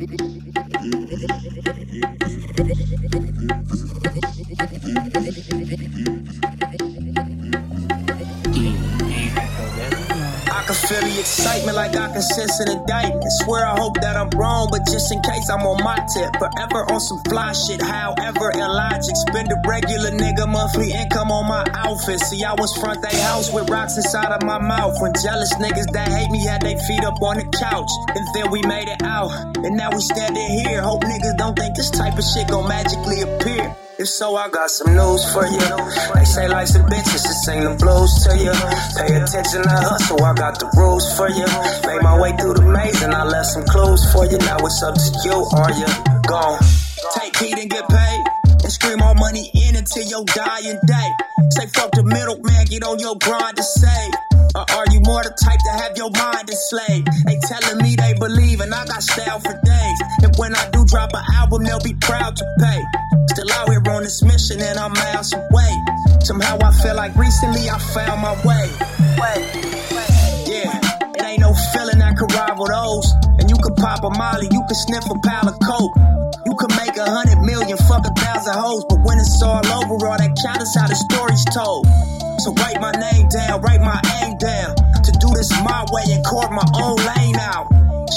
I excitement like I can sense an indictment. Swear I hope that I'm wrong, but just in case I'm on my tip. Forever on some fly shit, however, illogic. Spend a regular nigga monthly income on my outfit. See, I was front they house with rocks inside of my mouth. When jealous niggas that hate me had they feet up on the couch. And then we made it out. And now we standing here. Hope niggas don't think this type of shit gon' magically appear. If so, I got some news for you. They say life's a bitch, it's just sing the blues to you. Pay attention to hustle, I got the rules for you. Made my way through the maze and I left some clues for you. Now it's up to you, are you gone? Take heat and get paid. And scream all money in until your dying day. Say fuck the middleman, get on your grind to save. Or are you more the type to have your mind enslaved? They telling me they believe, and I got style for days. And when I do drop an album, they'll be proud to pay. Mission, and I'm miles away. Somehow I feel like recently I found my way. Yeah, it ain't no feeling that could rival those. And you could pop a molly, you could sniff a pile of coke. You could make a hundred million, fuck a thousand hoes. But when it's all over, all that count is how the story's told. So write my name down, write my aim down. To do this my way and carve my own lane out.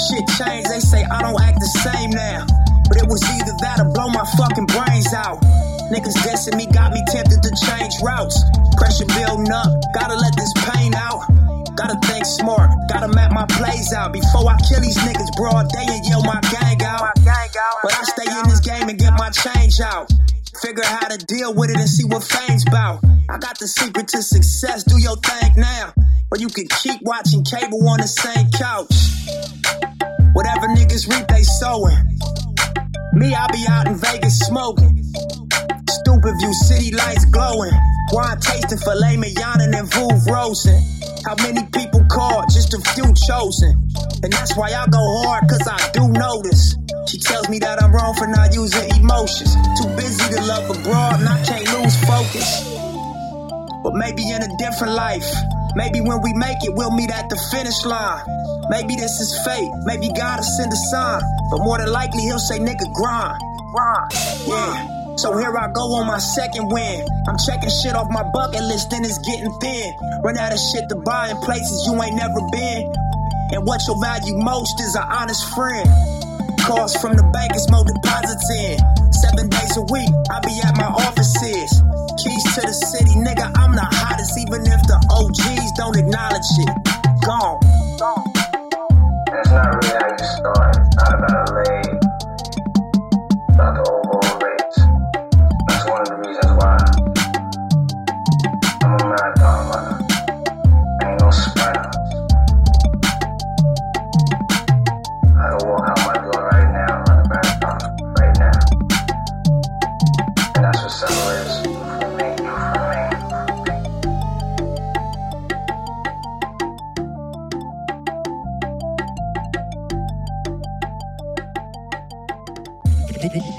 Shit changed, they say I don't act the same now. But it was either that or blow my fucking brains out. Niggas dissing me got me tempted to change routes. Pressure building up, gotta let this pain out. Gotta think smart, gotta map my plays out. Before I kill these niggas broad day and yell my gang out. But I stay in this game and get my change out. Figure how to deal with it and see what fame's about. I got the secret to success, do your thing now. Or you can keep watching cable on the same couch. Whatever niggas reap, they sowing. Me, I be out in Vegas smoking. Stupid view, city lights glowing. Wine tasting filet mignon and then Veuve roasting. How many people called, just a few chosen. And that's why I go hard, cause I do notice. She tells me that I'm wrong for not using emotions. Too busy to love abroad, and I can't lose focus. But maybe in a different life. Maybe when we make it, we'll meet at the finish line. Maybe this is fate. Maybe God will send a sign. But more than likely, he'll say, nigga, grind. Grind. Yeah. So here I go on my second win. I'm checking shit off my bucket list, and it's getting thin. Run out of shit to buy in places you ain't never been. And what you value most is an honest friend. Calls from the bank, it's more deposits in. Seven days a week, I be at don't acknowledge it. Gone. Gone. It's not really Drop it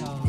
y'all.